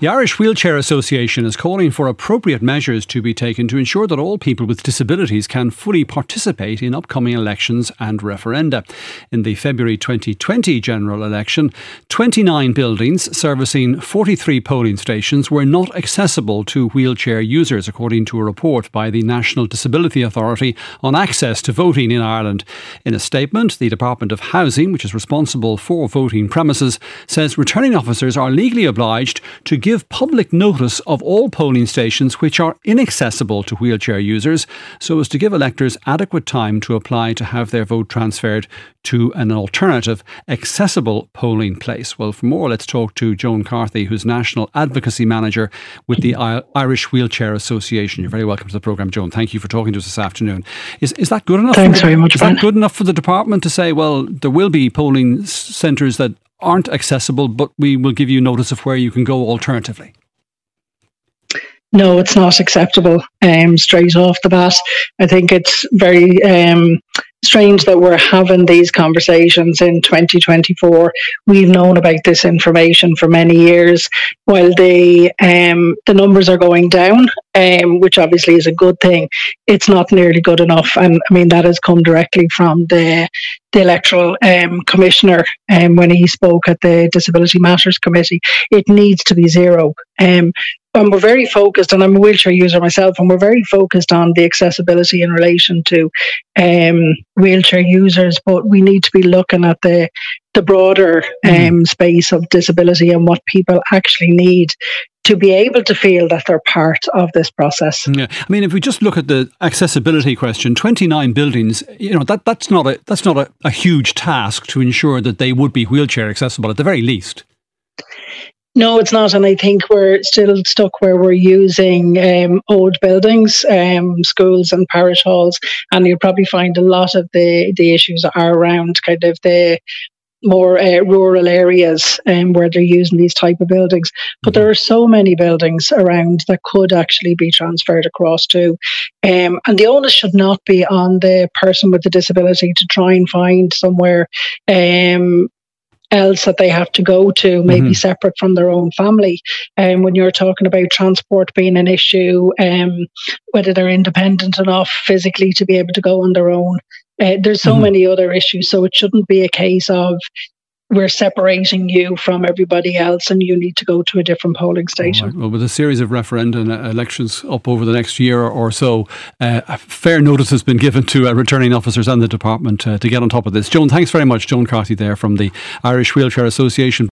The Irish Wheelchair Association is calling for appropriate measures to be taken to ensure that all people with disabilities can fully participate in upcoming elections and referenda. In the February 2020 general election, 29 buildings servicing 43 polling stations were not accessible to wheelchair users, according to a report by the National Disability Authority on access to voting in Ireland. In a statement, the Department of Housing, which is responsible for voting premises, says returning officers are legally obliged to give public notice of all polling stations which are inaccessible to wheelchair users so as to give electors adequate time to apply to have their vote transferred to an alternative accessible polling place. Well, for more, let's talk to Joan Carthy, who's National Advocacy Manager with the Irish Wheelchair Association. You're very welcome to the programme, Joan. Thank you for talking to us this afternoon. Is, is that good enough? Thanks very much. Is that good enough for the department to say, well, there will be polling centres that aren't accessible, but we will give you notice of where you can go alternatively? No, it's not acceptable um, straight off the bat. I think it's very um, strange that we're having these conversations in 2024. We've known about this information for many years, while the um, the numbers are going down, um, which obviously is a good thing. It's not nearly good enough, and I mean that has come directly from the the electoral um, commissioner um, when he spoke at the Disability Matters Committee. It needs to be zero. Um, and we're very focused, and I'm a wheelchair user myself, and we're very focused on the accessibility in relation to um, wheelchair users. But we need to be looking at the the broader mm-hmm. um, mm-hmm. space of disability and what people actually need to be able to feel that they're part of this process. Yeah, I mean, if we just look at the accessibility question, twenty nine buildings, you know that that's not a that's not a, a huge task to ensure that they would be wheelchair accessible at the very least. No, it's not. And I think we're still stuck where we're using um, old buildings, um, schools and parish halls. And you'll probably find a lot of the, the issues are around kind of the more uh, rural areas um, where they're using these type of buildings. But there mm-hmm. are so many buildings around that could actually be transferred across to. Um, and the onus should not be on the person with the disability to try and find somewhere um, else that they have to go to, maybe mm-hmm. separate from their own family. And um, when you're talking about transport being an issue, um, whether they're independent enough physically to be able to go on their own. Uh, there's so mm-hmm. many other issues, so it shouldn't be a case of we're separating you from everybody else and you need to go to a different polling station. Right. Well, with a series of referenda and uh, elections up over the next year or so, uh, fair notice has been given to uh, returning officers and the department uh, to get on top of this. Joan, thanks very much. Joan Carthy there from the Irish Wheelchair Association.